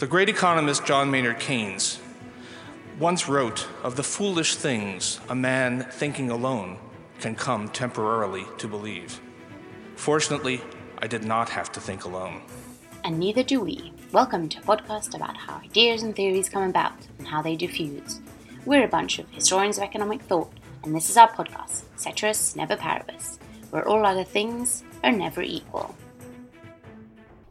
The great economist John Maynard Keynes once wrote of the foolish things a man thinking alone can come temporarily to believe. Fortunately, I did not have to think alone. And neither do we. Welcome to a podcast about how ideas and theories come about and how they diffuse. We're a bunch of historians of economic thought, and this is our podcast, Ceteris Never Paribus, where all other things are never equal.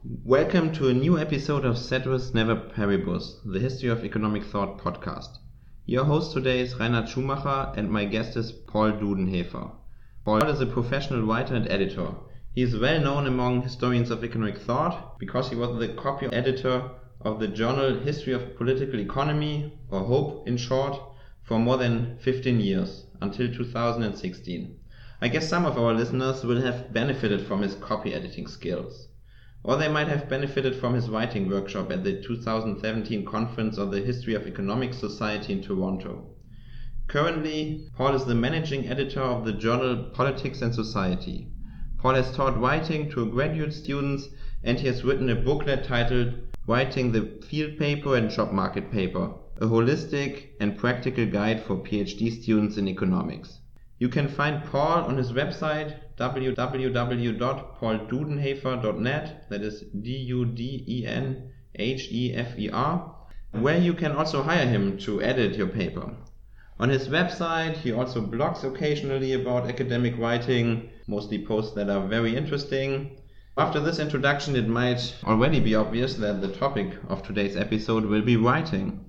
Welcome to a new episode of Ceteris Never Paribus, the History of Economic Thought podcast. Your host today is Reinhard Schumacher, and my guest is Paul Dudenhefer. Paul is a professional writer and editor. He is well known among historians of economic thought because he was the copy editor of the journal History of Political Economy, or HOPE in short, for more than 15 years, until 2016. I guess some of our listeners will have benefited from his copy editing skills. Or they might have benefited from his writing workshop at the 2017 conference on the History of Economic Society in Toronto. Currently, Paul is the managing editor of the journal Politics and Society. Paul has taught writing to graduate students and he has written a booklet titled Writing the Field Paper and Job Market Paper, a holistic and practical guide for PhD students in economics. You can find Paul on his website www.pauldudenhefer.net, that is D U D E N H E F E R, where you can also hire him to edit your paper. On his website, he also blogs occasionally about academic writing, mostly posts that are very interesting. After this introduction, it might already be obvious that the topic of today's episode will be writing.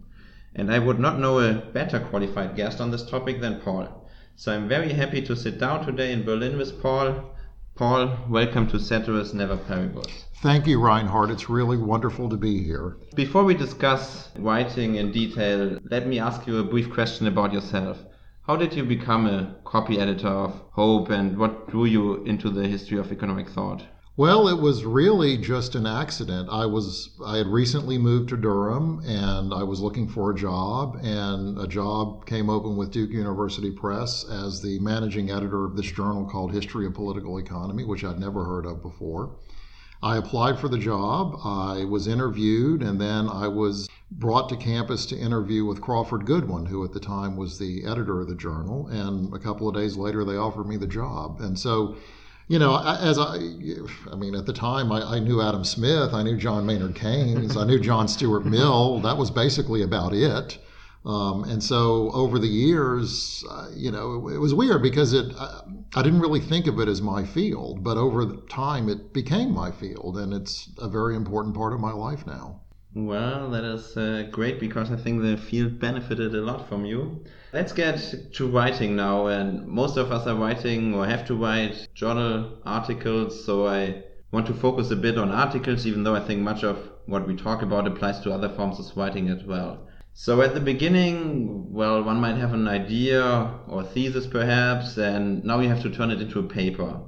And I would not know a better qualified guest on this topic than Paul. So I'm very happy to sit down today in Berlin with Paul. Paul, welcome to Ceteris Never Paribus. Thank you, Reinhard. It's really wonderful to be here. Before we discuss writing in detail, let me ask you a brief question about yourself. How did you become a copy editor of Hope and what drew you into the history of economic thought? Well, it was really just an accident. I was I had recently moved to Durham and I was looking for a job and a job came open with Duke University Press as the managing editor of this journal called History of Political Economy, which I'd never heard of before. I applied for the job, I was interviewed, and then I was brought to campus to interview with Craufurd Goodwin, who at the time was the editor of the journal. And a couple of days later, they offered me the job. And so you know, as I, I mean, at the time, I, I, knew Adam Smith, I knew John Maynard Keynes, I knew John Stuart Mill. That was basically about it. Um, and so over the years, uh, you know, it, it, was weird because it, I, I, didn't really think of it as my field, but over time, it became my field, and it's a very important part of my life now. Well, that is uh, great because I think the field benefited a lot from you. Let's get to writing now, and most of us are writing or have to write journal articles, so I want to focus a bit on articles, even though I think much of what we talk about applies to other forms of writing as well. So at the beginning, well, one might have an idea or thesis perhaps, and now you have to turn it into a paper.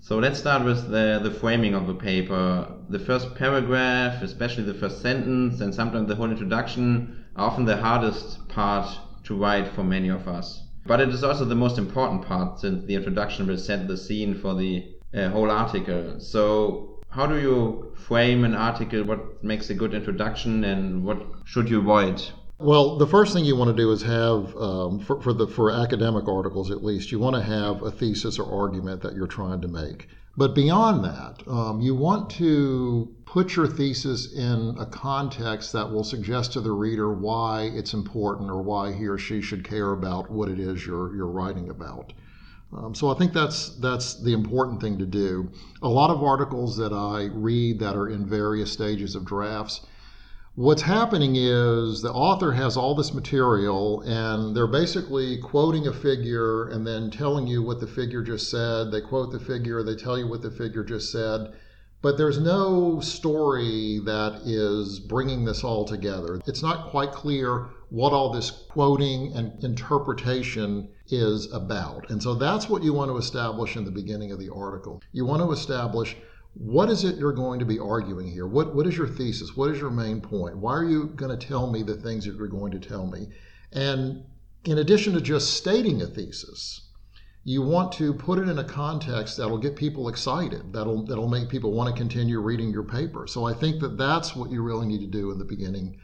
So let's start with the, the framing of a paper. The first paragraph, especially the first sentence, and sometimes the whole introduction, are often the hardest part to write for many of us. But it is also the most important part since the introduction will set the scene for the uh, whole article. So, how do you frame an article? What makes a good introduction and what should you avoid? Well, the first thing you want to do is have, um, for, for, the for academic articles at least, you want to have a thesis or argument that you're trying to make. But beyond that, um, you want to put your thesis in a context that will suggest to the reader why it's important or why he or she should care about what it is you're you're writing about. Um, so I think that's that's the important thing to do. A lot of articles that I read that are in various stages of drafts what's happening is the author has all this material and they're basically quoting a figure and then telling you what the figure just said. They quote the figure, they tell you what the figure just said. But there's no story that is bringing this all together. It's not quite clear what all this quoting and interpretation is about. And so that's what you want to establish in the beginning of the article. You want to establish what is it you're going to be arguing here? What, what is your thesis? What is your main point? Why are you going to tell me the things that you're going to tell me? And in addition to just stating a thesis, you want to put it in a context that'll get people excited, that'll that'll make people want to continue reading your paper. So I think that that's what you really need to do in the beginning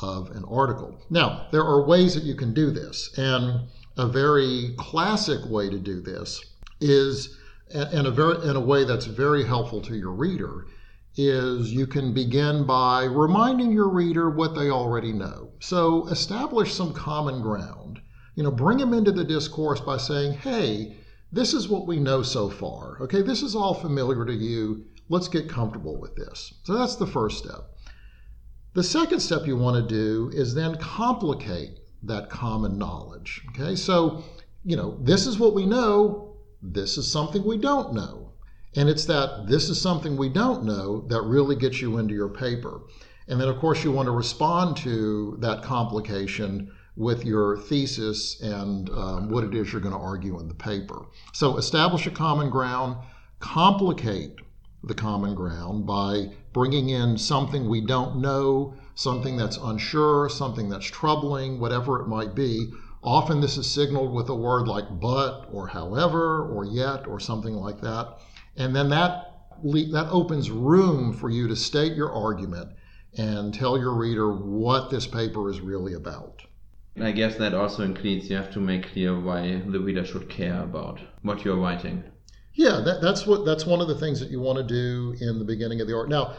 of an article. Now, there are ways that you can do this, and a very classic way to do this is in a very in a way that's very helpful to your reader is you can begin by reminding your reader what they already know. So establish some common ground. You know, bring them into the discourse by saying, "Hey, this is what we know so far. Okay, this is all familiar to you. Let's get comfortable with this." So that's the first step. The second step you want to do is then complicate that common knowledge. Okay, so, you know, this is what we know, this is something we don't know. And it's that this is something we don't know that really gets you into your paper. And then, of course, you want to respond to that complication with your thesis and um, what it is you're going to argue in the paper. So, establish a common ground, complicate the common ground by bringing in something we don't know, something that's unsure, something that's troubling, whatever it might be. Often this is signaled with a word like but or however or yet or something like that. And then that that opens room for you to state your argument and tell your reader what this paper is really about. I guess that also includes you have to make clear why the reader should care about what you're writing. Yeah, that, that's what that's one of the things that you want to do in the beginning of the art. Now,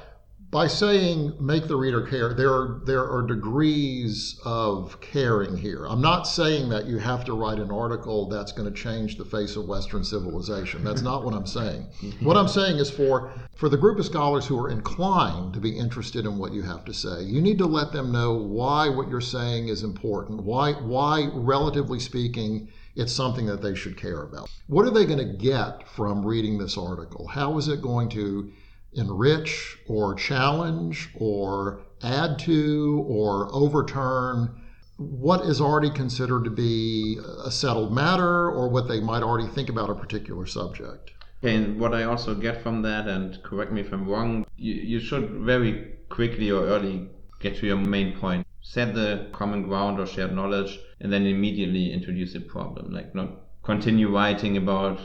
by saying make the reader care, there are there are degrees of caring here. I'm not saying that you have to write an article that's going to change the face of Western civilization. That's not what I'm saying. Mm-hmm. What I'm saying is for for the group of scholars who are inclined to be interested in what you have to say, you need to let them know why what you're saying is important. Why why relatively speaking it's something that they should care about. What are they going to get from reading this article? How is it going to enrich or challenge or add to or overturn what is already considered to be a settled matter or what they might already think about a particular subject? And what I also get from that, and correct me if I'm wrong, you, you should very quickly or early get to your main point set the common ground or shared knowledge and then immediately introduce a problem like not continue writing about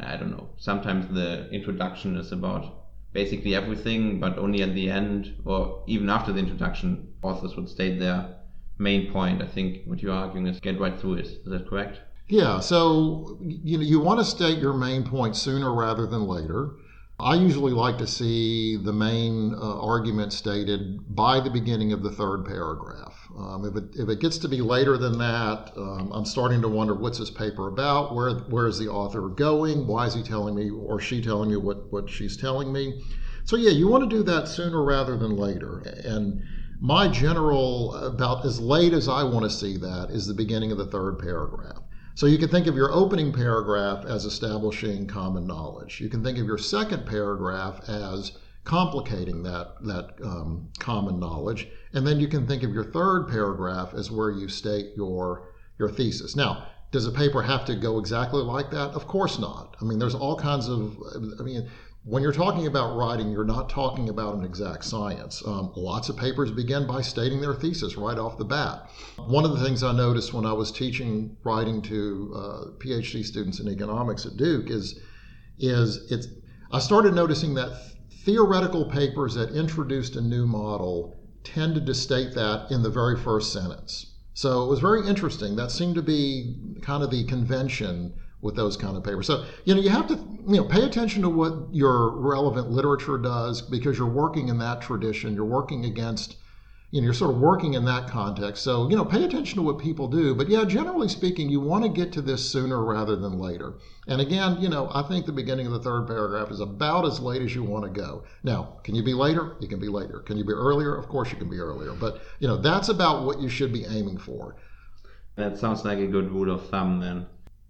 i don't know sometimes the introduction is about basically everything but only at the end or even after the introduction authors would state their main point. I think what you're arguing is get right through it. Is that correct? Yeah so you know you want to state your main point sooner rather than later. I usually like to see the main uh, argument stated by the beginning of the third paragraph. Um, if, it, if it gets to be later than that, um, I'm starting to wonder what's this paper about? Where, where is the author going? Why is he telling me or she telling me what, what she's telling me? So, yeah, you want to do that sooner rather than later. And my general, about as late as I want to see that, is the beginning of the third paragraph. So you can think of your opening paragraph as establishing common knowledge. You can think of your second paragraph as complicating that, that um, common knowledge. And then you can think of your third paragraph as where you state your, your thesis. Now, does a paper have to go exactly like that? Of course not. I mean, there's all kinds of, I mean, when you're talking about writing, you're not talking about an exact science. Um, lots of papers begin by stating their thesis right off the bat. One of the things I noticed when I was teaching writing to uh, PhD students in economics at Duke is, is it's, I started noticing that theoretical papers that introduced a new model tended to state that in the very first sentence. So it was very interesting. That seemed to be kind of the convention with those kind of papers. So, you know, you have to, you know, pay attention to what your relevant literature does because you're working in that tradition. You're working against, you know, you're sort of working in that context. So, you know, pay attention to what people do. But yeah, generally speaking, you want to get to this sooner rather than later. And again, you know, I think the beginning of the third paragraph is about as late as you want to go. Now, can you be later? You can be later. Can you be earlier? Of course you can be earlier. But, you know, that's about what you should be aiming for. That sounds like a good rule of thumb then.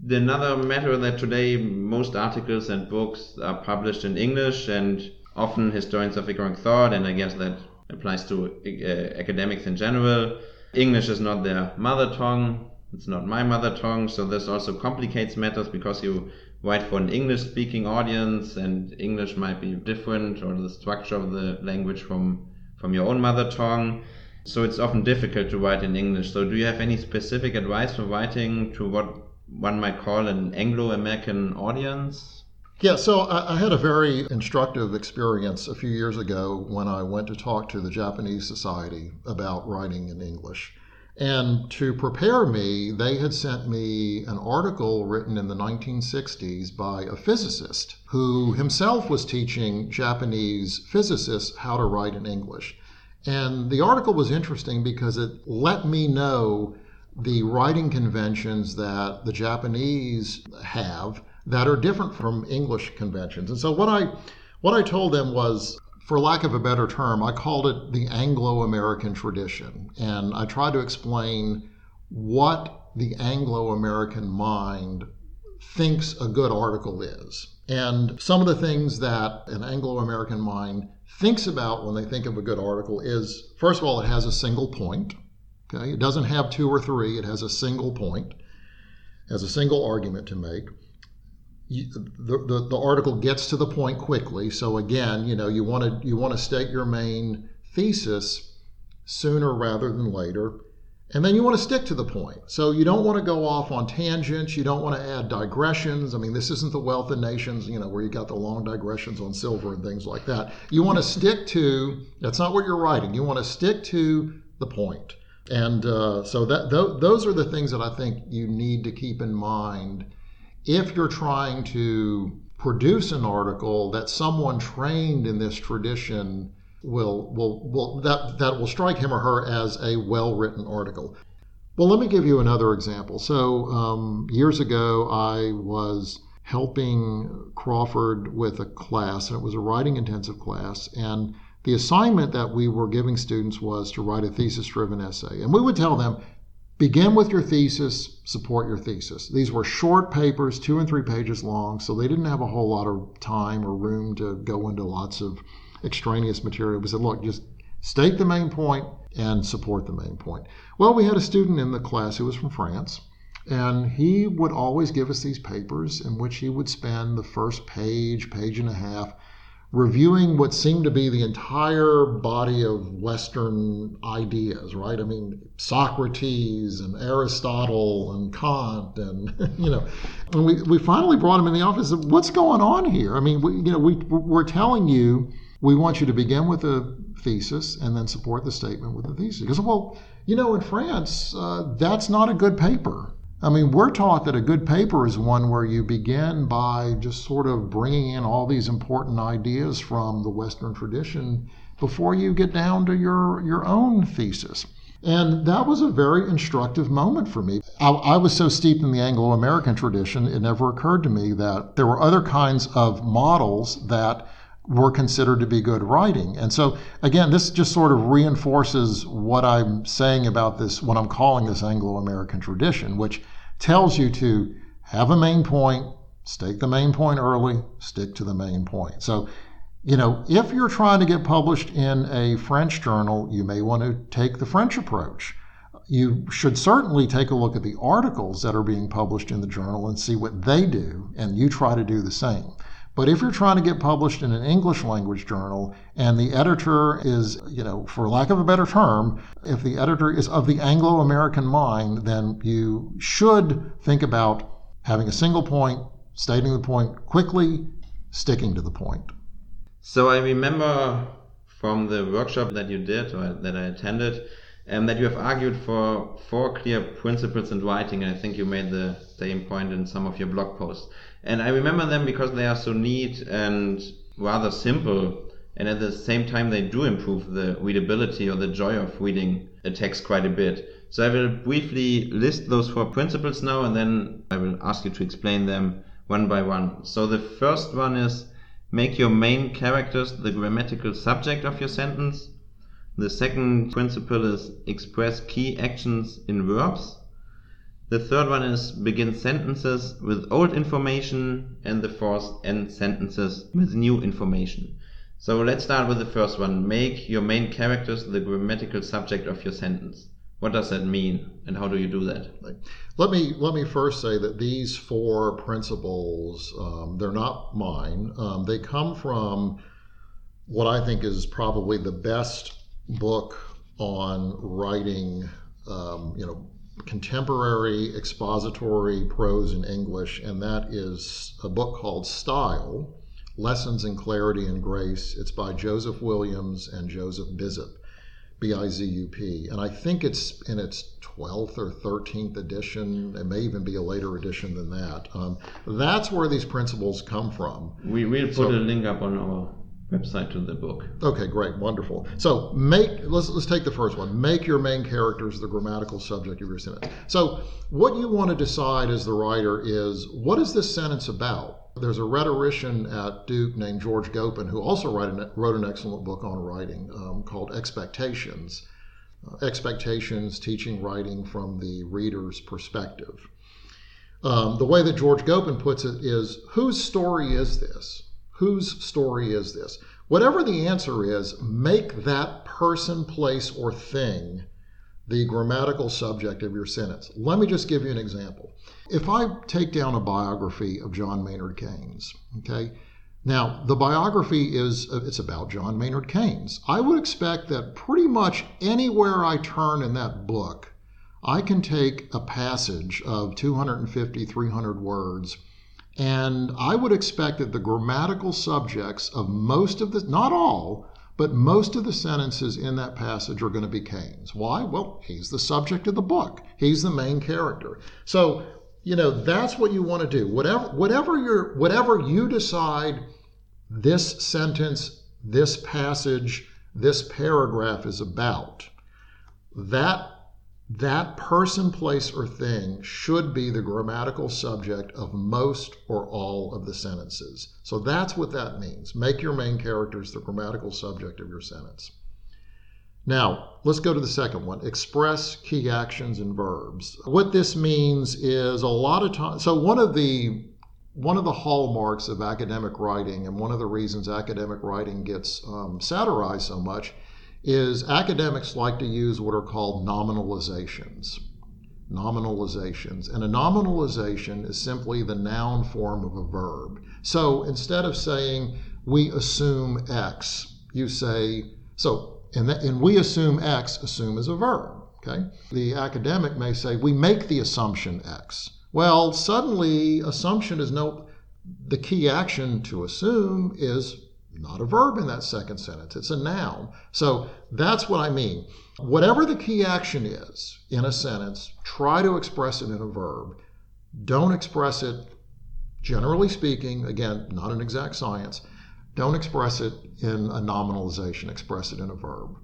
Another matter that today most articles and books are published in English and often historians of economic thought, and I guess that applies to uh, academics in general. English is not their mother tongue. It's not my mother tongue, so this also complicates matters because you write for an English speaking audience and English might be different or the structure of the language from from your own mother tongue. So it's often difficult to write in English. So do you have any specific advice for writing to what one might call an Anglo American audience? Yeah, so I, I, had a very instructive experience a few years ago when I went to talk to the Japanese Society about writing in English. And to prepare me, they had sent me an article written in the 1960s by a physicist who himself was teaching Japanese physicists how to write in English. And the article was interesting because it let me know the writing conventions that the Japanese have that are different from English conventions. And so what I what I told them was for lack of a better term, I called it the Anglo American tradition. And I tried to explain what the Anglo American mind thinks a good article is. And some of the things that an Anglo American mind thinks about when they think of a good article is first of all, it has a single point. Okay, it doesn't have two or three, it has a single point, has a single argument to make the, the, the article gets to the point quickly. So again, you know, you want to you want to state your main thesis sooner rather than later, and then you want to stick to the point. So you don't want to go off on tangents. You don't want to add digressions. I mean, this isn't the Wealth of Nations, you know, where you got the long digressions on silver and things like that. You want to stick to that's not what you're writing. You want to stick to the point. And uh, so that th- those are the things that I think you need to keep in mind if you're trying to produce an article that someone trained in this tradition will will will that that will strike him or her as a well written article. Well, let me give you another example. So um, years ago, I was helping Craufurd with a class, and it was a writing intensive class, and the assignment that we were giving students was to write a thesis driven essay. And we would tell them, Begin with your thesis, support your thesis. These were short papers, two and three pages long, so they didn't have a whole lot of time or room to go into lots of extraneous material. We said, look, just state the main point and support the main point. Well, we had a student in the class who was from France, and he would always give us these papers in which he would spend the first page, page and a half reviewing what seemed to be the entire body of Western ideas, right? I mean, Socrates and Aristotle and Kant, and you know, and we, we finally brought him in the office. Said, What's going on here? I mean, we, you know, we we're telling you we want you to begin with a thesis and then support the statement with the thesis. Because well, you know, in France, uh, that's not a good paper. I mean, we're taught that a good paper is one where you begin by just sort of bringing in all these important ideas from the Western tradition before you get down to your, your own thesis. And that was a very instructive moment for me. I, I was so steeped in the Anglo American tradition, it never occurred to me that there were other kinds of models that were considered to be good writing. And so, again, this just sort of reinforces what I'm saying about this, what I'm calling this Anglo American tradition, which tells you to have a main point, stake the main point early, stick to the main point. So, you know, if you're trying to get published in a French journal, you may want to take the French approach. You should certainly take a look at the articles that are being published in the journal and see what they do, and you try to do the same. But if you're trying to get published in an English language journal and the editor is, you know, for lack of a better term, if the editor is of the Anglo American mind, then you should think about having a single point, stating the point quickly, sticking to the point. So I remember from the workshop that you did or that I attended um, that you have argued for four clear principles in writing, and I think you made the same point in some of your blog posts. And I remember them because they are so neat and rather simple. And at the same time, they do improve the readability or the joy of reading a text quite a bit. So I will briefly list those four principles now and then I will ask you to explain them one by one. So the first one is make your main characters the grammatical subject of your sentence. The second principle is express key actions in verbs. The third one is begin sentences with old information, and the fourth end sentences with new information. So let's start with the first one. Make your main characters the grammatical subject of your sentence. What does that mean, and how do you do that? Let me let me first say that these four principles um, they're not mine. Um, they come from what I think is probably the best book on writing, um, you know, contemporary expository prose in English, and that is a book called Style Lessons in Clarity and Grace. It's by Joseph Williams and Joseph Bizup, B I Z U P. And I think it's in its 12th or 13th edition. It may even be a later edition than that. Um, that's where these principles come from. We will put so, a link up on our website to the book. Okay, great, wonderful. So make let's let's take the first one. Make your main characters the grammatical subject of your sentence. So what you want to decide as the writer is what is this sentence about? There's a rhetorician at Duke named George Gopen who also an, wrote an excellent book on writing um, called Expectations. Uh, expectations, teaching writing from the reader's perspective. Um, the way that George Gopen puts it is whose story is this? Whose story is this? Whatever the answer is, make that person, place, or thing the grammatical subject of your sentence. Let me just give you an example. If I take down a biography of John Maynard Keynes, okay, now the biography is it's about John Maynard Keynes. I would expect that pretty much anywhere I turn in that book, I can take a passage of 250, 300 words and I would expect that the grammatical subjects of most of the, not all, but most of the sentences in that passage are going to be Keynes. Why? Well, he's the subject of the book. He's the main character. So, you know, that's what you want to do. Whatever whatever you whatever you decide this sentence, this passage, this paragraph is about, that that person, place, or thing should be the grammatical subject of most or all of the sentences. So that's what that means. Make your main characters the grammatical subject of your sentence. Now, let's go to the second one express key actions and verbs. What this means is a lot of times, so one of the one of the hallmarks of academic writing, and one of the reasons academic writing gets um, satirized so much, is academics like to use what are called nominalizations. Nominalizations. And a nominalization is simply the noun form of a verb. So instead of saying, we assume X, you say, so, and, that, and we assume X, assume is a verb. Okay? The academic may say, we make the assumption X. Well, suddenly, assumption is no, the key action to assume is not a verb in that second sentence, it's a noun. So that's what I mean. Whatever the key action is in a sentence, try to express it in a verb. Don't express it, generally speaking, again, not an exact science, don't express it in a nominalization, express it in a verb.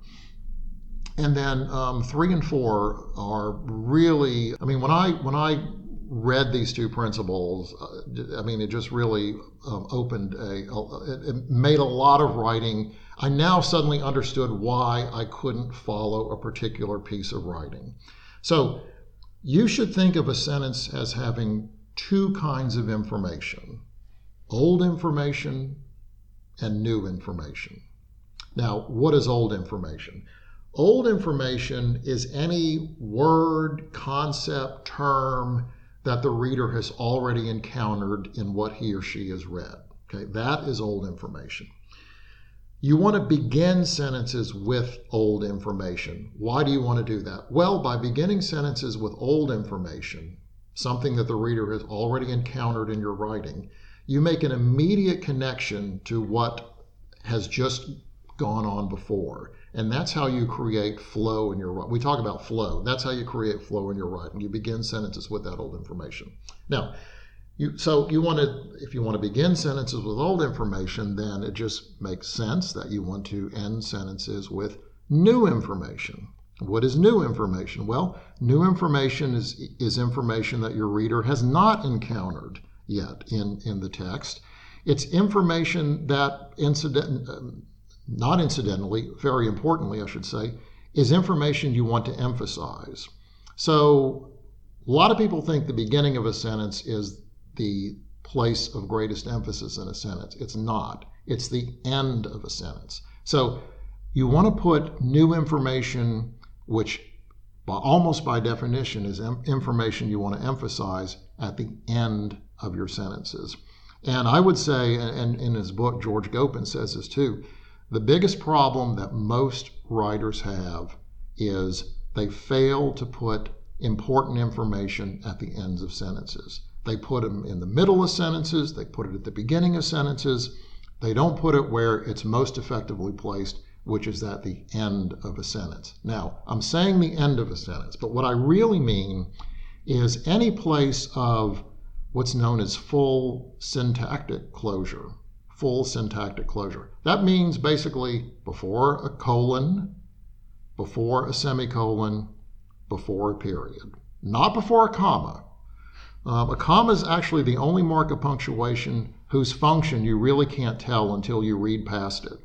And then um, three and four are really, I mean, when I, when I read these two principles, uh, I mean, it just really um, opened a, a, it made a lot of writing. I now suddenly understood why I couldn't follow a particular piece of writing. So you should think of a sentence as having two kinds of information old information and new information. Now, what is old information? Old information is any word, concept, term, that the reader has already encountered in what he or she has read. Okay, that is old information. You want to begin sentences with old information. Why do you want to do that? Well, by beginning sentences with old information, something that the reader has already encountered in your writing, you make an immediate connection to what has just gone on before. And that's how you create flow in your writing. We talk about flow. That's how you create flow in your writing. You begin sentences with that old information. Now, you, so you want to, if you want to begin sentences with old information, then it just makes sense that you want to end sentences with new information. What is new information? Well, new information is, is information that your reader has not encountered yet in, in the text. It's information that incident, um, not incidentally, very importantly, I should say, is information you want to emphasize. So, a lot of people think the beginning of a sentence is the place of greatest emphasis in a sentence. It's not, it's the end of a sentence. So, you want to put new information, which by, almost by definition is em- information you want to emphasize at the end of your sentences. And I would say, and in his book, George Gopen says this too, the biggest problem that most writers have is they fail to put important information at the ends of sentences. They put them in the middle of sentences, they put it at the beginning of sentences. They don't put it where it's most effectively placed, which is at the end of a sentence. Now, I'm saying the end of a sentence, but what I really mean is any place of what's known as full syntactic closure. Full syntactic closure. That means basically before a colon, before a semicolon, before a period, not before a comma. Um, a comma is actually the only mark of punctuation whose function you really can't tell until you read past it.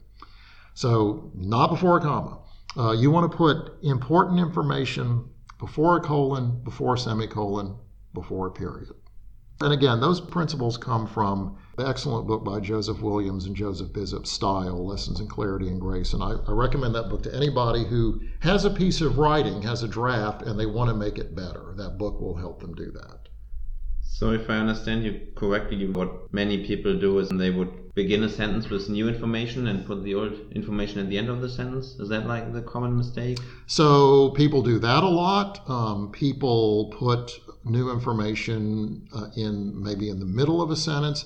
So, not before a comma. Uh, you want to put important information before a colon, before a semicolon, before a period. And again, those principles come from excellent book by Joseph Williams and Joseph Bizup, Style Lessons in Clarity and Grace. And I, I, recommend that book to anybody who has a piece of writing, has a draft, and they want to make it better. That book will help them do that. So, if I understand you correctly, what many people do is they would begin a sentence with new information and put the old information at the end of the sentence. Is that like the common mistake? So, people do that a lot. Um, people put new information uh, in maybe in the middle of a sentence.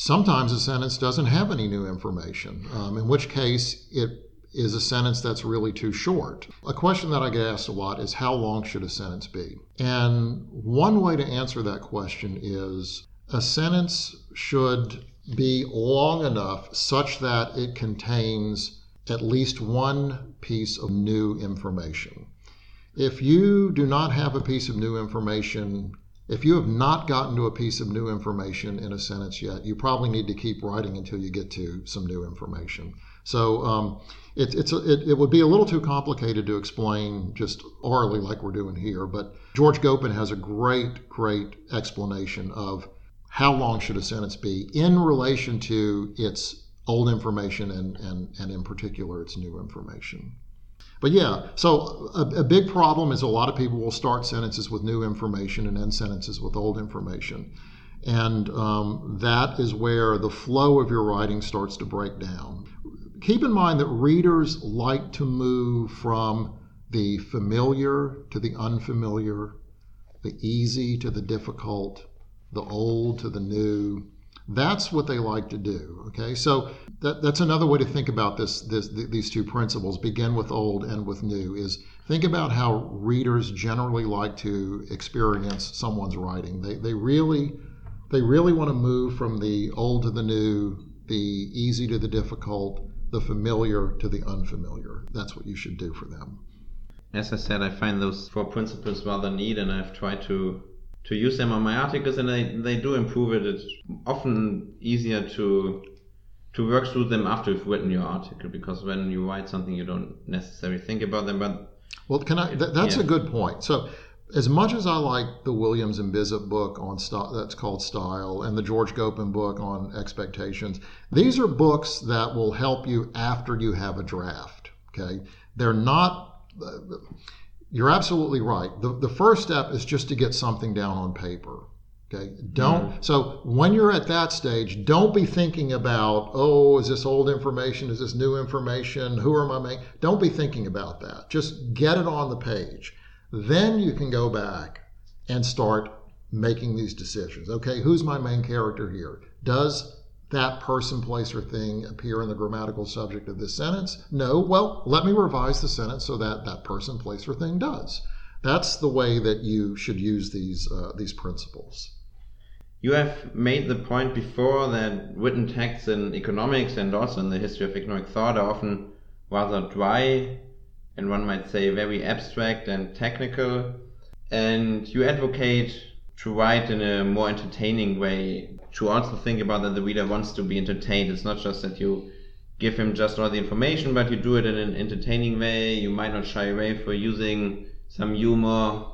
Sometimes a sentence doesn't have any new information, um, in which case it is a sentence that's really too short. A question that I get asked a lot is how long should a sentence be? And one way to answer that question is a sentence should be long enough such that it contains at least one piece of new information. If you do not have a piece of new information, if you have not gotten to a piece of new information in a sentence yet, you probably need to keep writing until you get to some new information. So um, it, it's a, it, it, would be a little too complicated to explain just orally like we're doing here. But George Gopen has a great, great explanation of how long should a sentence be in relation to its old information and, and, and in particular its new information. But yeah, so a, a, big problem is a lot of people will start sentences with new information and end sentences with old information. And um, that is where the flow of your writing starts to break down keep in mind that readers like to move from the familiar to the unfamiliar, the easy to the difficult, the old to the new. That's what they like to do. Okay, so that, that's another way to think about this, this. These two principles: begin with old, and with new. Is think about how readers generally like to experience someone's writing. They they really they really want to move from the old to the new, the easy to the difficult, the familiar to the unfamiliar. That's what you should do for them. As I said, I find those four principles rather neat, and I've tried to to use them on my articles, and they, they do improve it. It's often easier to to work through them after you've written your article because when you write something, you don't necessarily think about them. But well, can I? Th- that's yeah. a good point. So as much as I like the Williams and Bizup book on st- that's called Style and the George Gopen book on expectations, these are books that will help you after you have a draft. Okay, they're not. You're absolutely right. The, the first step is just to get something down on paper. Okay, don't. Mm-hmm. So when you're at that stage, don't be thinking about, oh, is this old information? Is this new information? Who are my main? Don't be thinking about that. Just get it on the page. Then you can go back and start making these decisions. Okay, who's my main character here? Does that person, place, or thing appear in the grammatical subject of this sentence? No. Well, let me revise the sentence so that that person, place, or thing does. That's the way that you should use these uh, these principles. You have made the point before that written texts in economics and also in the history of economic thought are often rather dry and one might say very abstract and technical. And you advocate to write in a more entertaining way, to also think about that the reader wants to be entertained. It's not just that you give him just all the information, but you do it in an entertaining way. You might not shy away for using some humor,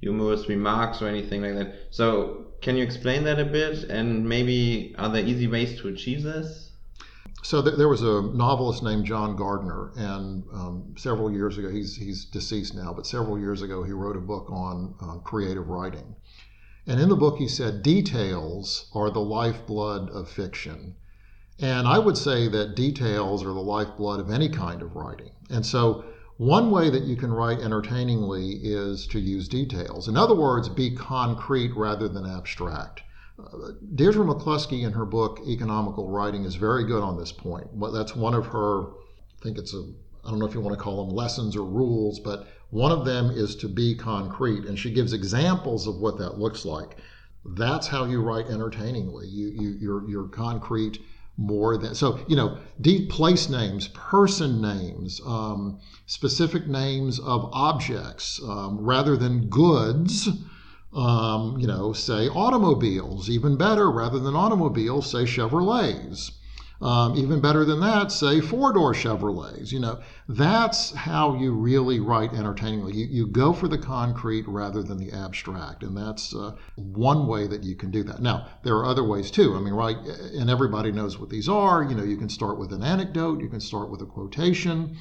humorous remarks or anything like that. So, can you explain that a bit? And maybe are there easy ways to achieve this? So th- there was a novelist named John Gardner, and um, several years ago, he's he's deceased now, but several years ago, he wrote a book on uh, creative writing. And in the book, he said, details are the lifeblood of fiction. And I would say that details are the lifeblood of any kind of writing. And so one way that you can write entertainingly is to use details. In other words, be concrete rather than abstract. Uh, Deirdre McCloskey, in her book Economical Writing, is very good on this point. That's one of her, I think it's a, I don't know if you want to call them lessons or rules, but one of them is to be concrete. And she gives examples of what that looks like. That's how you write entertainingly. You, you, you're, you're concrete more than so you know deep place names person names um, specific names of objects um, rather than goods um, you know say automobiles even better rather than automobiles say chevrolets um, even better than that, say four door Chevrolets. You know, that's how you really write entertainingly. You, you go for the concrete rather than the abstract, and that's uh, one way that you can do that. Now, there are other ways too. I mean, right, and everybody knows what these are. You know, you can start with an anecdote, you can start with a quotation,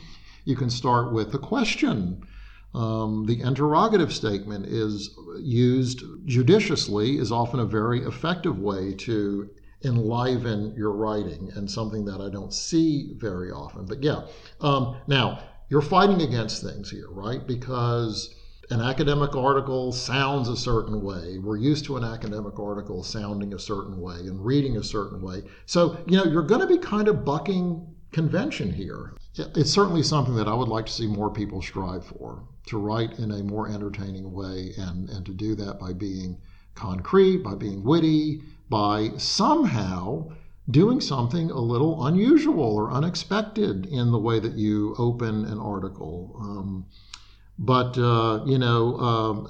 you can start with a question. Um, the interrogative statement is used judiciously, is often a very effective way to enliven your writing and something that I don't see very often. But yeah, um, now you're fighting against things here, right? Because an academic article sounds a certain way. We're used to an academic article sounding a certain way and reading a certain way. So, you know, you're going to be kind of bucking convention here. It's certainly something that I would like to see more people strive for to write in a more entertaining way and, and to do that by being concrete, by being witty, by somehow doing something a little unusual or unexpected in the way that you open an article. Um, but, uh, you know, um,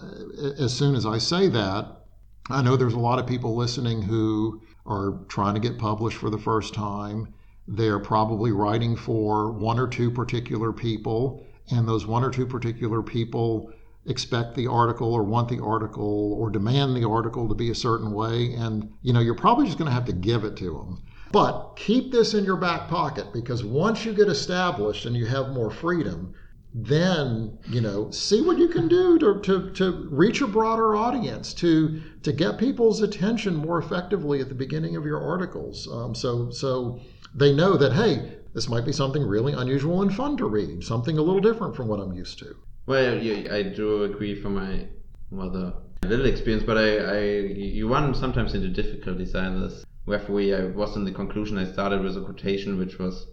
as soon as I say that, I know there's a lot of people listening who are trying to get published for the first time. They're probably writing for one or two particular people, and those one or two particular people expect the article or want the article or demand the article to be a certain way. And you know you're probably just going to have to give it to them but keep this in your back pocket because once you get established and you have more freedom then you know see what you can do to, to, to reach a broader audience to to get people's attention more effectively at the beginning of your articles. Um, so so they know that hey this might be something really unusual and fun to read something a little different from what i'm used to well, yeah, I do agree from my rather little experience, but I, I you run sometimes into difficulties in this. Referee, I was in the conclusion. I started with a quotation which was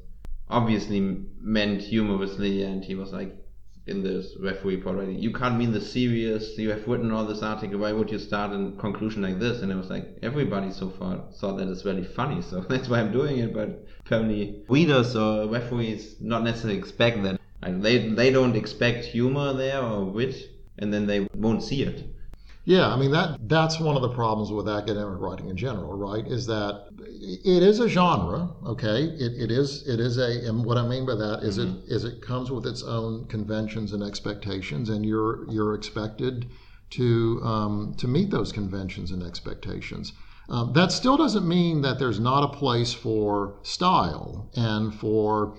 obviously meant humorously, and he was like, in this referee report writing, you can't mean the serious. You have written all this article. Why would you start in conclusion like this? And I was like everybody so far thought that it's really funny, so that's why I'm doing it. But apparently, readers or referees not necessarily expect that. Like they they don't expect humor there or wit, and then they won't see it. Yeah, I mean that that's one of the problems with academic writing in general, right? Is that it is a genre, okay? It, it is it is a and what I mean by that is mm-hmm. it is it comes with its own conventions and expectations, and you're you're expected to um, to meet those conventions and expectations. Um, that still doesn't mean that there's not a place for style and for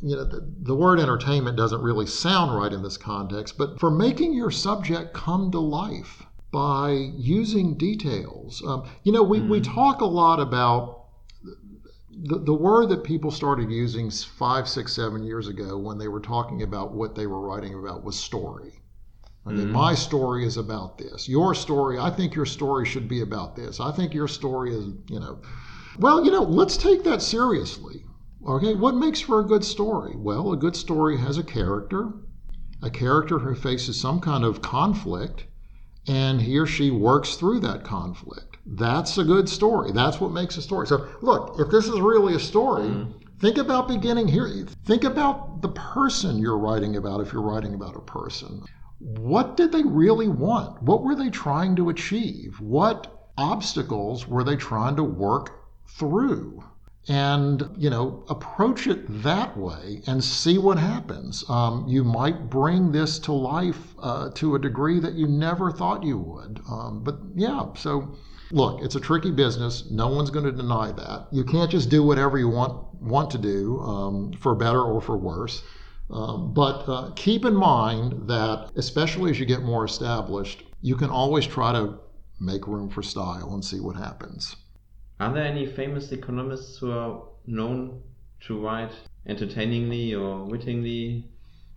you know, the, the, word entertainment doesn't really sound right in this context, but for making your subject come to life by using details. Um, you know, we, mm. we talk a lot about the, the word that people started using five, six, seven years ago when they were talking about what they were writing about was story. Okay, mm. my story is about this. Your story, I think your story should be about this. I think your story is, you know, well, you know, let's take that seriously. Okay, what makes for a good story? Well, a good story has a character, a character who faces some kind of conflict, and he or she works through that conflict. That's a good story. That's what makes a story. So, look, if this is really a story, mm-hmm. think about beginning here. Think about the person you're writing about if you're writing about a person. What did they really want? What were they trying to achieve? What obstacles were they trying to work through? And you know approach it that way and see what happens. Um, you might bring this to life uh, to a degree that you never thought you would. Um, but yeah so look it's a tricky business. No one's going to deny that. You can't just do whatever you want want to do um, for better or for worse. Um, but uh, keep in mind that especially as you get more established you can always try to make room for style and see what happens are there any famous economists who are known to write entertainingly or wittingly?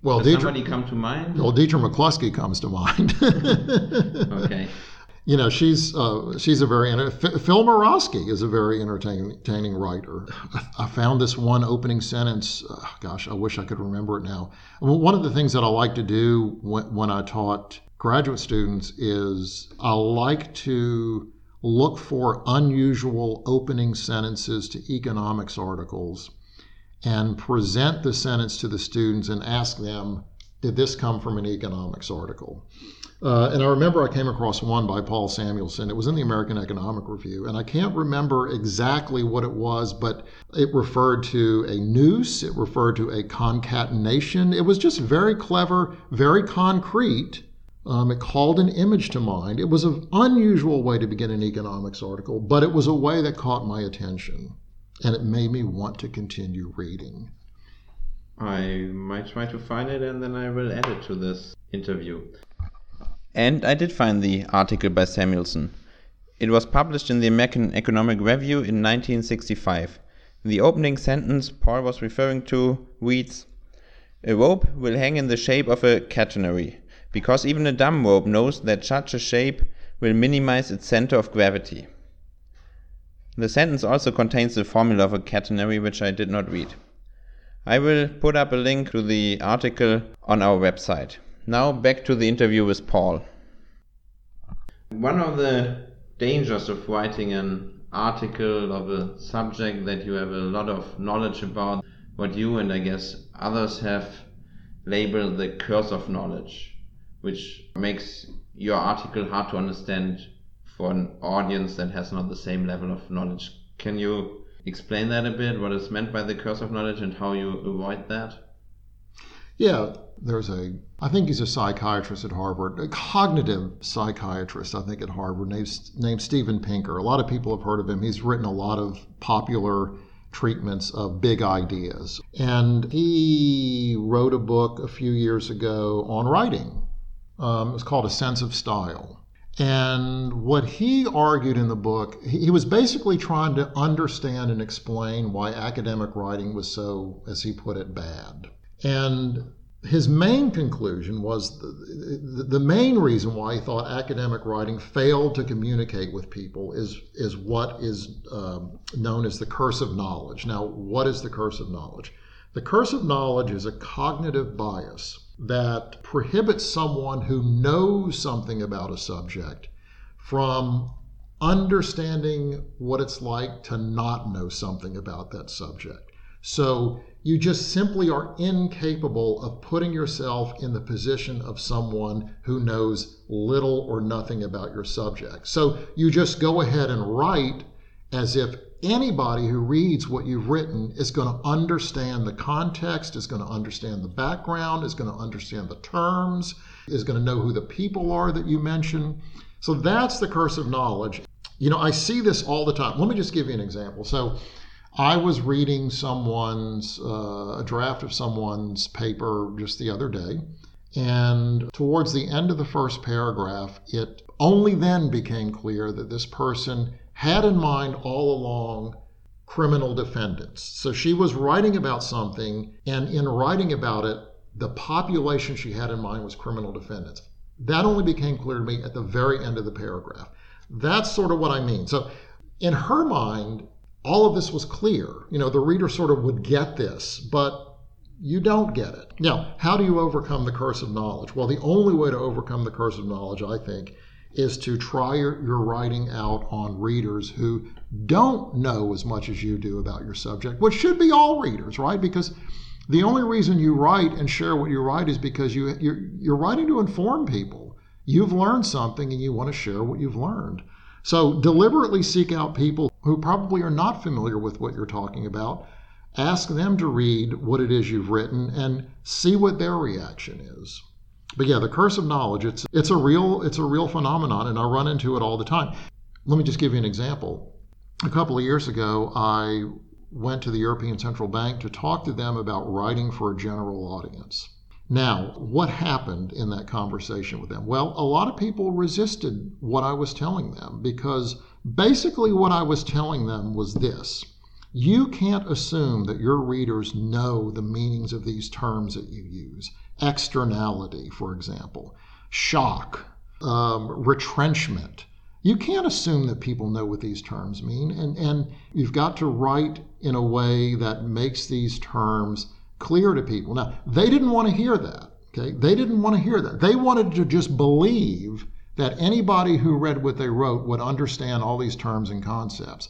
Well, Does Deirdre, somebody come to mind? well, Deirdre McCloskey comes to mind. Okay. you know, she's uh, she's a very F- Phil Mirowski is a very entertaining, entertaining writer. I found this one opening sentence. Uh, gosh, I wish I could remember it now. One of the things that I like to do when, when I taught graduate students is I like to look for unusual opening sentences to economics articles and present the sentence to the students and ask them, did this come from an economics article? Uh, and I remember I came across one by Paul Samuelson. It was in the American Economic Review. And I can't remember exactly what it was, but it referred to a noose, it referred to a concatenation. It was just very clever, very concrete. Um, it called an image to mind. It was an unusual way to begin an economics article, but it was a way that caught my attention. And it made me want to continue reading. I might try to find it and then I will add it to this interview. And I did find the article by Samuelson. It was published in the American Economic Review in 1965. The opening sentence, Paul was referring to reads A rope will hang in the shape of a catenary, because even a dumb rope knows that such a shape will minimize its center of gravity. The sentence also contains the formula of a catenary, which I did not read. I will put up a link to the article on our website. Now back to the interview with Paul. One of the dangers of writing an article of a subject that you have a lot of knowledge about, what you and I guess others have labeled the curse of knowledge, which makes your article hard to understand for an audience that has not the same level of knowledge. Can you explain that a bit? What is meant by the curse of knowledge and how you avoid that? Yeah, there's a, I think he's a psychiatrist at Harvard, a cognitive psychiatrist, I think, at Harvard, named, named Steven Pinker. A lot of people have heard of him. He's written a lot of popular treatments of big ideas. And he wrote a book a few years ago on writing. Um, it was called A Sense of Style. And what he argued in the book, he was basically trying to understand and explain why academic writing was so, as he put it, bad. And his main conclusion was the, the, main reason why he thought academic writing failed to communicate with people is, is what is um, known as the curse of knowledge. Now, what is the curse of knowledge? The curse of knowledge is a cognitive bias that prohibits someone who knows something about a subject from understanding what it's like to not know something about that subject. So you just simply are incapable of putting yourself in the position of someone who knows little or nothing about your subject. So you just go ahead and write as if anybody who reads what you've written is going to understand the context, is going to understand the background, is going to understand the terms, is going to know who the people are that you mention. So that's the curse of knowledge. You know, I see this all the time. Let me just give you an example. So I was reading someone's, uh, a draft of someone's paper just the other day. And towards the end of the first paragraph, it only then became clear that this person had in mind all along criminal defendants. So she was writing about something, and in writing about it, the population she had in mind was criminal defendants. That only became clear to me at the very end of the paragraph. That's sort of what I mean. So, in her mind, all of this was clear. You know, the reader sort of would get this, but you don't get it. Now, how do you overcome the curse of knowledge? Well, the only way to overcome the curse of knowledge, I think, is to try your, your, writing out on readers who don't know as much as you do about your subject, which should be all readers, right? Because the only reason you write and share what you write is because you, you're, you're writing to inform people. You've learned something and you want to share what you've learned. So deliberately seek out people who probably are not familiar with what you're talking about. Ask them to read what it is you've written and see what their reaction is. But yeah, the curse of knowledge, it's it's a real it's a real phenomenon and I run into it all the time. Let me just give you an example. A couple of years ago, I went to the European Central Bank to talk to them about writing for a general audience. Now, what happened in that conversation with them? Well, a lot of people resisted what I was telling them because basically what I was telling them was this You can't assume that your readers know the meanings of these terms that you use. Externality, for example, shock, um, retrenchment. You can't assume that people know what these terms mean, and, and you've got to write in a way that makes these terms clear to people. Now, they didn't want to hear that. Okay, they didn't want to hear that. They wanted to just believe that anybody who read what they wrote would understand all these terms and concepts.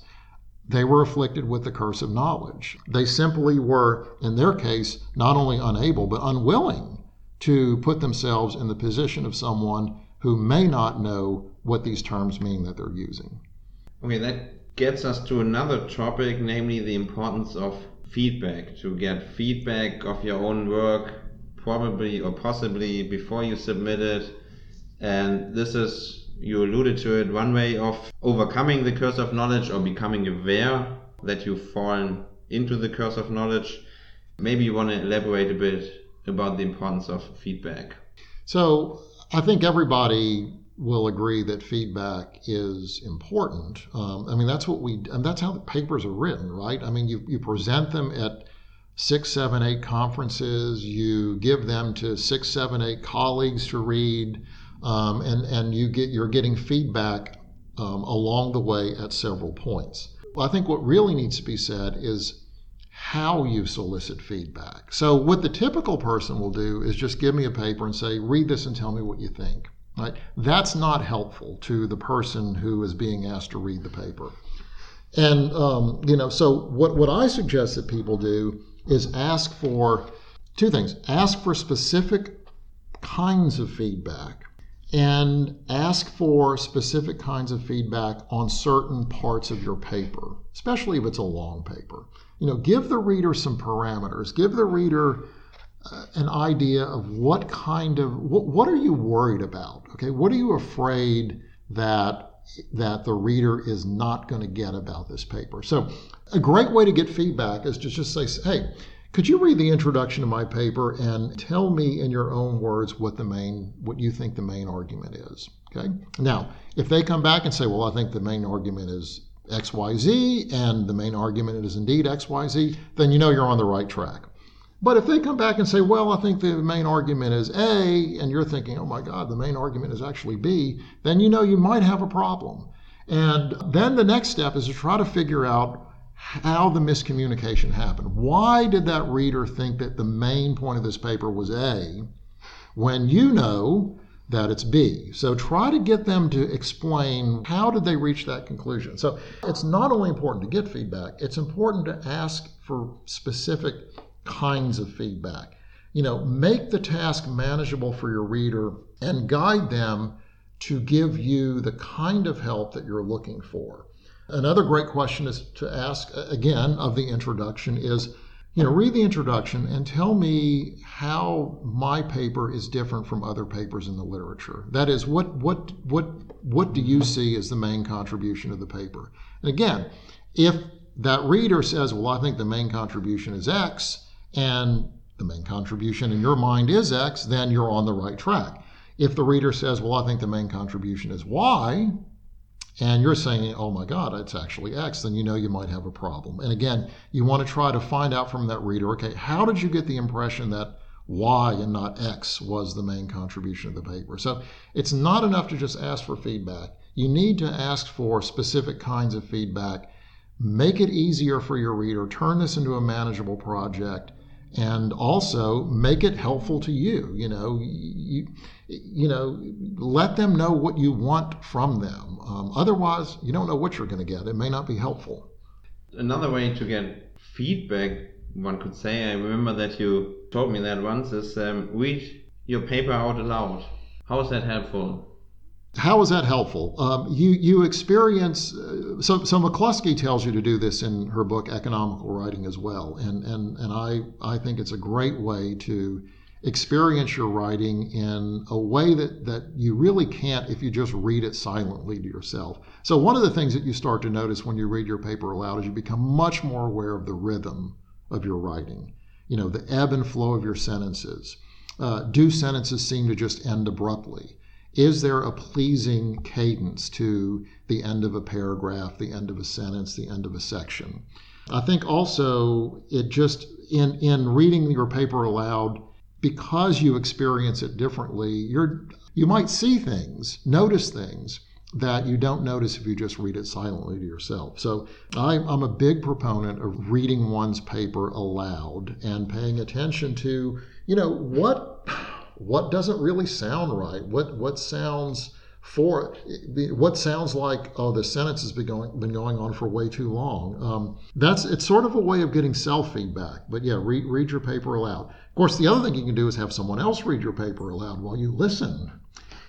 They were afflicted with the curse of knowledge. They simply were, in their case, not only unable, but unwilling to put themselves in the position of someone who may not know what these terms mean that they're using. Okay, that gets us to another topic, namely the importance of feedback. To get feedback of your own work, probably or possibly before you submit it. And this is you alluded to it, one way of overcoming the curse of knowledge or becoming aware that you've fallen into the curse of knowledge. Maybe you want to elaborate a bit about the importance of feedback. So, I think everybody will agree that feedback is important. Um, I mean, that's what we, and that's how the papers are written, right? I mean, you, you present them at six, seven, eight conferences, you give them to six, seven, eight colleagues to read um, and and you get you're getting feedback um, along the way at several points. I think what really needs to be said is how you solicit feedback. So what the typical person will do is just give me a paper and say, read this and tell me what you think. Right? That's not helpful to the person who is being asked to read the paper. And um, you know, so what what I suggest that people do is ask for two things: ask for specific kinds of feedback and ask for specific kinds of feedback on certain parts of your paper, especially if it's a long paper. You know, give the reader some parameters. Give the reader uh, an idea of what kind of what, what are you worried about? Okay, what are you afraid that that the reader is not going to get about this paper? So, a great way to get feedback is to just say, "Hey, could you read the introduction to my paper and tell me in your own words what the main what you think the main argument is? Okay? Now, if they come back and say, "Well, I think the main argument is XYZ and the main argument is indeed XYZ," then you know you're on the right track. But if they come back and say, "Well, I think the main argument is A," and you're thinking, "Oh my god, the main argument is actually B," then you know you might have a problem. And then the next step is to try to figure out how the miscommunication happened. Why did that reader think that the main point of this paper was A when you know that it's B? So try to get them to explain how did they reach that conclusion. So it's not only important to get feedback, it's important to ask for specific kinds of feedback. You know, make the task manageable for your reader and guide them to give you the kind of help that you're looking for. Another great question is to ask uh, again of the introduction is, you know, read the introduction and tell me how my paper is different from other papers in the literature. That is, what what what what do you see as the main contribution of the paper? And again, if that reader says, well, I think the main contribution is X, and the main contribution in your mind is X, then you're on the right track. If the reader says, well, I think the main contribution is Y, and you're saying, oh my God, it's actually X, then you know you might have a problem. And again, you want to try to find out from that reader, okay, how did you get the impression that Y and not X was the main contribution of the paper? So it's not enough to just ask for feedback. You need to ask for specific kinds of feedback. Make it easier for your reader, turn this into a manageable project, and also make it helpful to you. You know, you, you know, let them know what you want from them. Um, otherwise, you don't know what you're going to get. It may not be helpful. Another way to get feedback, one could say, I remember that you told me that once, is um, read your paper out aloud. How is that helpful? How is that helpful? Um, you you experience uh, so so McCloskey tells you to do this in her book Economical Writing as well, and and and I I think it's a great way to experience your writing in a way that that you really can't if you just read it silently to yourself. So one of the things that you start to notice when you read your paper aloud is you become much more aware of the rhythm of your writing. You know the ebb and flow of your sentences. Uh, do sentences seem to just end abruptly? Is there a pleasing cadence to the end of a paragraph, the end of a sentence, the end of a section? I think also it just in in reading your paper aloud because you experience it differently, you're you might see things, notice things that you don't notice if you just read it silently to yourself. So I, am a big proponent of reading one's paper aloud and paying attention to, you know, what what doesn't really sound right, what what sounds for what sounds like oh the sentence has been going been going on for way too long. Um, that's it's sort of a way of getting self feedback. But yeah, read read your paper aloud. Of course, the other thing you can do is have someone else read your paper aloud while you listen,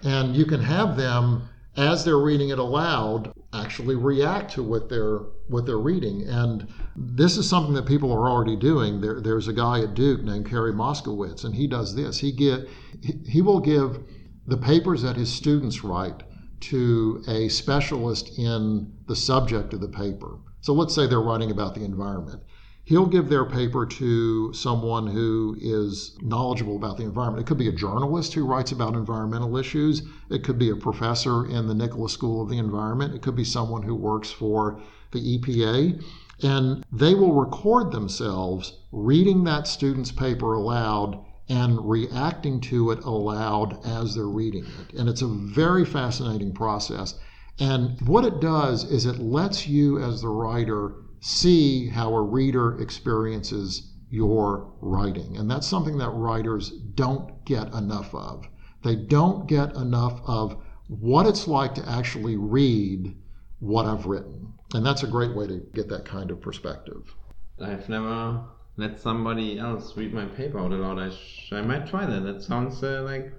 and you can have them as they're reading it aloud actually react to what they're what they're reading and this is something that people are already doing there, there's a guy at duke named Cary Moskovitz and he does this he get he, he will give the papers that his students write to a specialist in the subject of the paper. So let's say they're writing about the environment. He'll give their paper to someone who is knowledgeable about the environment. It could be a journalist who writes about environmental issues. It could be a professor in the Nicholas School of the Environment. It could be someone who works for the EPA. And they will record themselves reading that student's paper aloud and reacting to it aloud as they're reading it. And it's a very fascinating process. And what it does is it lets you, as the writer, see how a reader experiences your writing. And that's something that writers don't get enough of. They don't get enough of what it's like to actually read what I've written. And that's a great way to get that kind of perspective. I've never let somebody else read my paper out aloud. I, sh- I might try that. That sounds uh, like.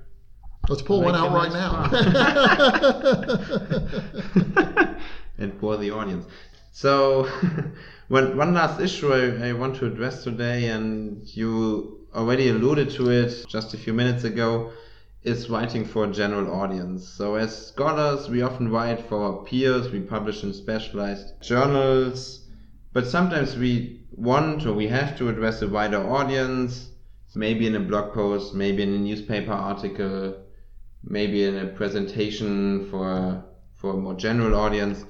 Let's pull like one out right now. and for the audience. So, one, one last issue I, I want to address today, and you already alluded to it just a few minutes ago, is writing for a general audience. So, as scholars, we often write for our peers, we publish in specialized journals, but sometimes we want or we have to address a wider audience, maybe in a blog post, maybe in a newspaper article, maybe in a presentation for for a more general audience.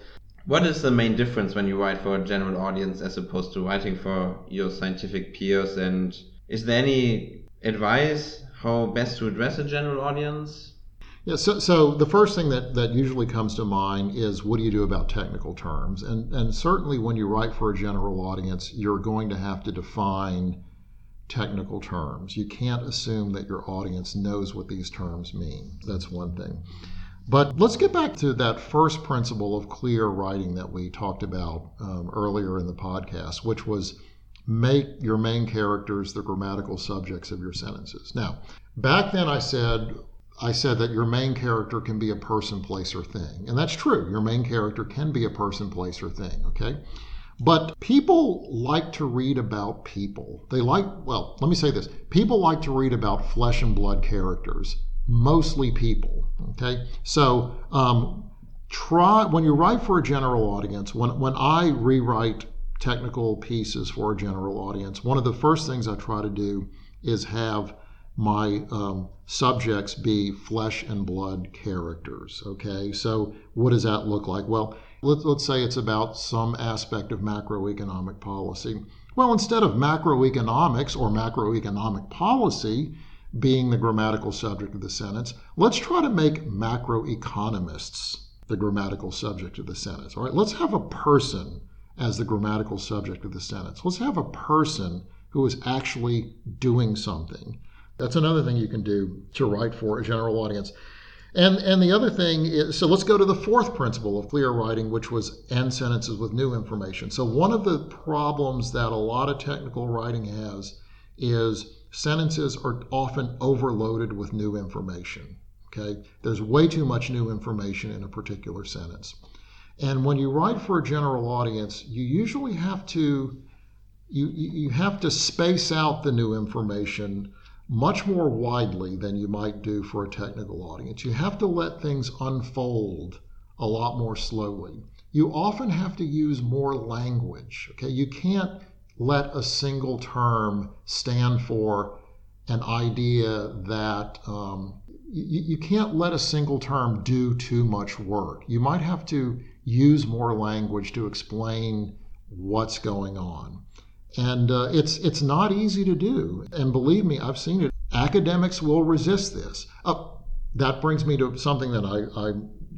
What is the main difference when you write for a general audience as opposed to writing for your scientific peers? And is there any advice how best to address a general audience? Yeah, so, so the first thing that, that usually comes to mind is what do you do about technical terms? And, and certainly when you write for a general audience, you're going to have to define technical terms. You can't assume that your audience knows what these terms mean. That's one thing. But let's get back to that first principle of clear writing that we talked about um, earlier in the podcast, which was make your main characters the grammatical subjects of your sentences. Now, back then I said I said that your main character can be a person, place, or thing. And that's true. Your main character can be a person, place, or thing, okay? But people like to read about people. They like, well, let me say this people like to read about flesh and blood characters, mostly people, okay? So, um, try, when you write for a general audience, when, when I rewrite technical pieces for a general audience, one of the first things I try to do is have my um, subjects be flesh and blood characters. Okay, so what does that look like? Well, let, let's say it's about some aspect of macroeconomic policy. Well, instead of macroeconomics or macroeconomic policy being the grammatical subject of the sentence, let's try to make macroeconomists the grammatical subject of the sentence. All right, let's have a person as the grammatical subject of the sentence. Let's have a person who is actually doing something. That's another thing you can do to write for a general audience. And, and the other thing is, so let's go to the fourth principle of clear writing, which was end sentences with new information. So, one of the problems that a lot of technical writing has is sentences are often overloaded with new information. Okay, there's way too much new information in a particular sentence. And when you write for a general audience, you usually have to you, you have to space out the new information much more widely than you might do for a technical audience. You have to let things unfold a lot more slowly. You often have to use more language. Okay, you can't let a single term stand for an idea that um, you, you can't let a single term do too much work. You might have to use more language to explain what's going on. And uh, it's it's not easy to do. And believe me, I've seen it. Academics will resist this. Uh, that brings me to something that I, I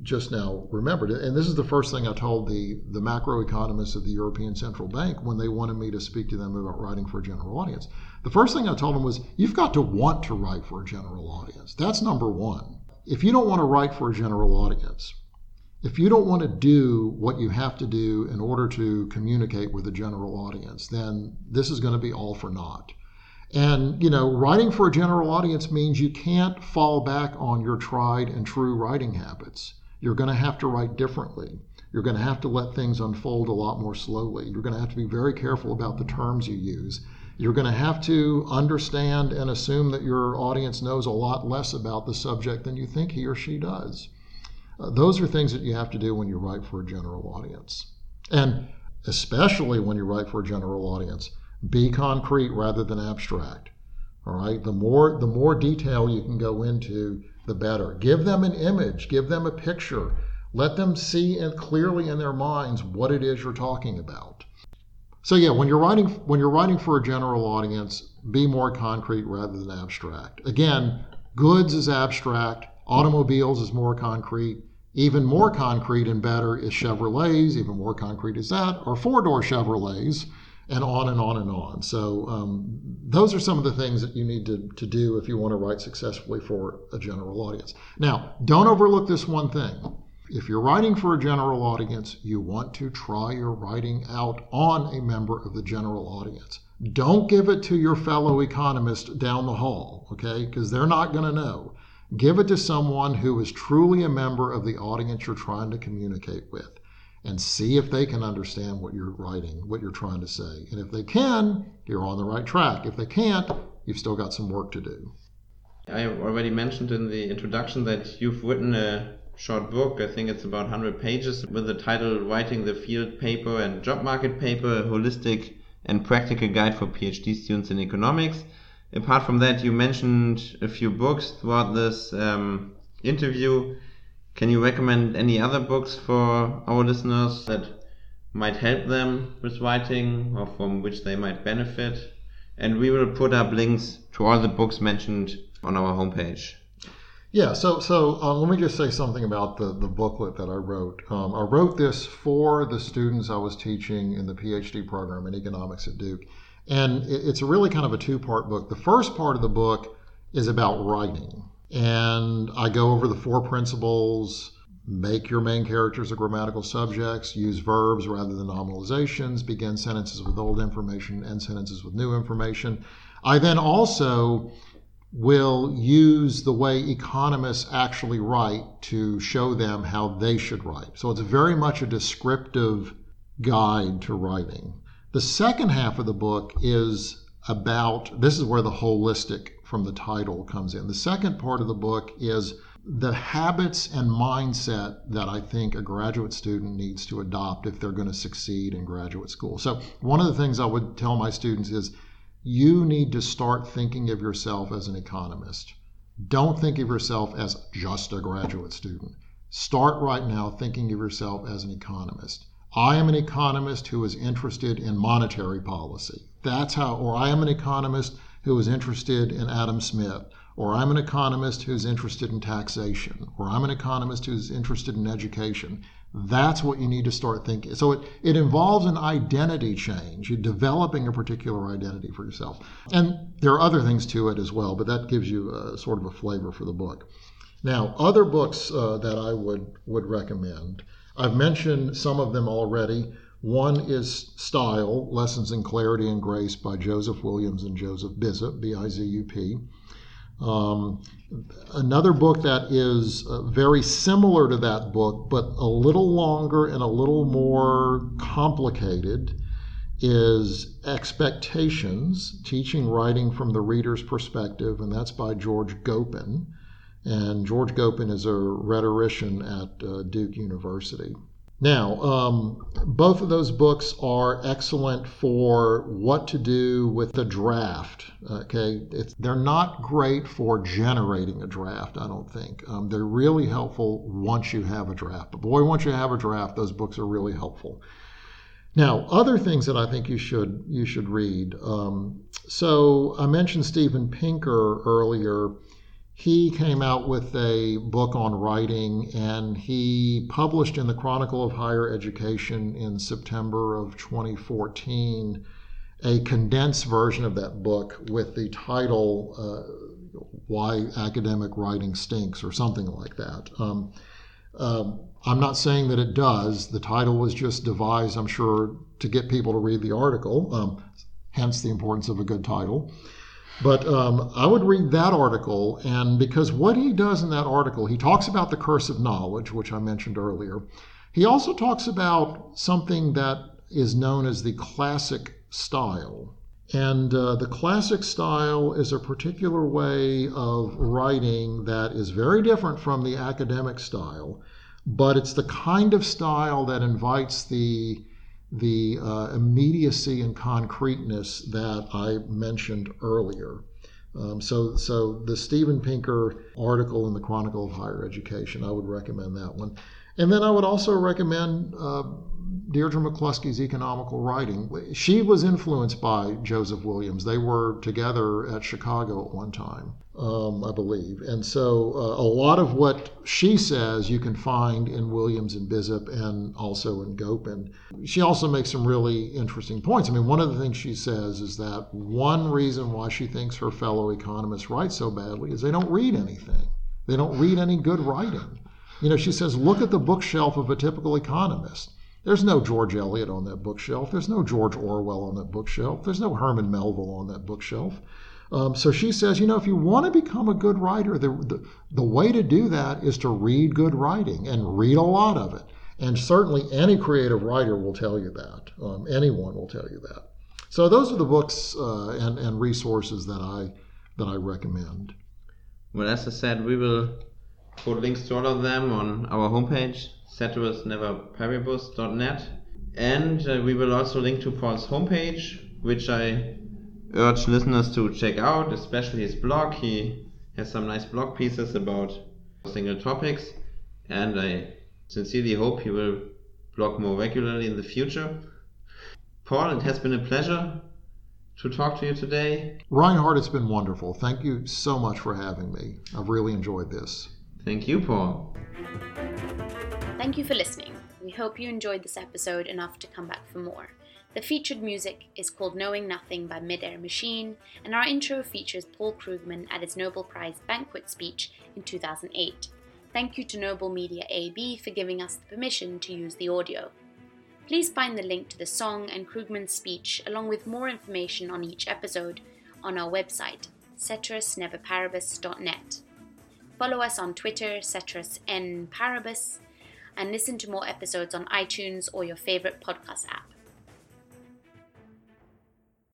just now remembered. And this is the first thing I told the, the macroeconomists of the European Central Bank when they wanted me to speak to them about writing for a general audience. The first thing I told them was, you've got to want to write for a general audience. That's number one. If you don't want to write for a general audience, if you don't want to do what you have to do in order to communicate with a general audience, then this is going to be all for naught. And, you know, writing for a general audience means you can't fall back on your tried and true writing habits. You're going to have to write differently. You're going to have to let things unfold a lot more slowly. You're going to have to be very careful about the terms you use. You're going to have to understand and assume that your audience knows a lot less about the subject than you think he or she does. Uh, those are things that you have to do when you write for a general audience. And especially when you write for a general audience, be concrete rather than abstract. All right? The more the more detail you can go into, the better. Give them an image, give them a picture. Let them see and clearly in their minds what it is you're talking about. So yeah, when you're writing when you're writing for a general audience, be more concrete rather than abstract. Again, goods is abstract, automobiles is more concrete, even more concrete and better is Chevrolets. Even more concrete is that, or four door Chevrolets, and on and on and on. So, um, those are some of the things that you need to, to do if you want to write successfully for a general audience. Now, don't overlook this one thing. If you're writing for a general audience, you want to try your writing out on a member of the general audience. Don't give it to your fellow economist down the hall, okay? Because they're not going to know. Give it to someone who is truly a member of the audience you're trying to communicate with and see if they can understand what you're writing, what you're trying to say. And if they can, you're on the right track. If they can't, you've still got some work to do. I already mentioned in the introduction that you've written a short book. I think it's about 100 pages with the title Writing the Field Paper and Job Market Paper, a holistic and practical guide for PhD students in economics apart from that, you mentioned a few books throughout this um, interview. Can you recommend any other books for our listeners that might help them with writing or from which they might benefit? And we will put up links to all the books mentioned on our homepage. Yeah, so so um, let me just say something about the, the booklet that I wrote. Um, I wrote this for the students I was teaching in the PhD program in economics at Duke. And it's really kind of a two part book. The first part of the book is about writing. And I go over the four principles make your main characters or grammatical subjects, use verbs rather than nominalizations, begin sentences with old information, end sentences with new information. I then also will use the way economists actually write to show them how they should write. So it's very much a descriptive guide to writing. The second half of the book is about this is where the holistic from the title comes in. The second part of the book is the habits and mindset that I think a graduate student needs to adopt if they're going to succeed in graduate school. So, one of the things I would tell my students is you need to start thinking of yourself as an economist. Don't think of yourself as just a graduate student. Start right now thinking of yourself as an economist. I am an economist who is interested in monetary policy. That's how, or I am an economist who is interested in Adam Smith, or I'm an economist who's interested in taxation, or I'm an economist who's interested in education. That's what you need to start thinking. So it, it involves an identity change, you're developing a particular identity for yourself. And there are other things to it as well, but that gives you a, sort of a flavor for the book. Now, other books uh, that I would, would recommend. I've mentioned some of them already. One is Style Lessons in Clarity and Grace by Joseph Williams and Joseph Bizup, B I Z U P. Um, another book that is uh, very similar to that book, but a little longer and a little more complicated, is Expectations Teaching Writing from the Reader's Perspective, and that's by George Gopen. And George Gopen is a rhetorician at uh, Duke University. Now, um, both of those books are excellent for what to do with a draft. Okay, it's, they're not great for generating a draft. I don't think um, they're really helpful once you have a draft. But boy, once you have a draft, those books are really helpful. Now, other things that I think you should you should read. Um, so I mentioned Steven Pinker earlier. He came out with a book on writing, and he published in the Chronicle of Higher Education in September of 2014 a condensed version of that book with the title uh, "Why Academic Writing Stinks" or something like that. Um, um, I'm not saying that it does. The title was just devised, I'm sure, to get people to read the article, um, hence the importance of a good title. But um, I would read that article, and because what he does in that article, he talks about the curse of knowledge, which I mentioned earlier. He also talks about something that is known as the classic style. And uh, the classic style is a particular way of writing that is very different from the academic style, but it's the kind of style that invites the the uh, immediacy and concreteness that I mentioned earlier. Um, so, so the Steven Pinker article in the Chronicle of Higher Education, I would recommend that one. And then I would also recommend uh, Deirdre McCloskey's economical writing. She was influenced by Joseph Williams. They were together at Chicago at one time, um, I believe. And so uh, a lot of what she says you can find in Williams and Bizup and also in Gopen. She also makes some really interesting points. I mean, one of the things she says is that one reason why she thinks her fellow economists write so badly is they don't read anything. They don't read any good writing. You know, she says, look at the bookshelf of a typical economist. There's no George Eliot on that bookshelf. There's no George Orwell on that bookshelf. There's no Herman Melville on that bookshelf. Um, so she says, you know, if you want to become a good writer, the, the, the way to do that is to read good writing and read a lot of it. And certainly any creative writer will tell you that. Um, anyone will tell you that. So those are the books uh, and, and resources that I that I recommend. Well, as I said, we will put links to all of them on our homepage, ceterisneverparibus.net. And uh, we will also link to Paul's homepage, which I urge listeners to check out, especially his blog. He has some nice blog pieces about single topics, and I sincerely hope he will blog more regularly in the future. Paul, it has been a pleasure to talk to you today. Reinhard, it's been wonderful. Thank you so much for having me. I've really enjoyed this. Thank you, Paul. Thank you for listening. We hope you enjoyed this episode enough to come back for more. The featured music is called Knowing Nothing by Midair Machine, and our intro features Paul Krugman at his Nobel Prize banquet speech in 2008. Thank you to Nobel Media AB for giving us the permission to use the audio. Please find the link to the song and Krugman's speech, along with more information on each episode, on our website, ceterisneverparibus.net. Follow us on Twitter, Ceteris N Paribus, and listen to more episodes on iTunes or your favorite podcast app.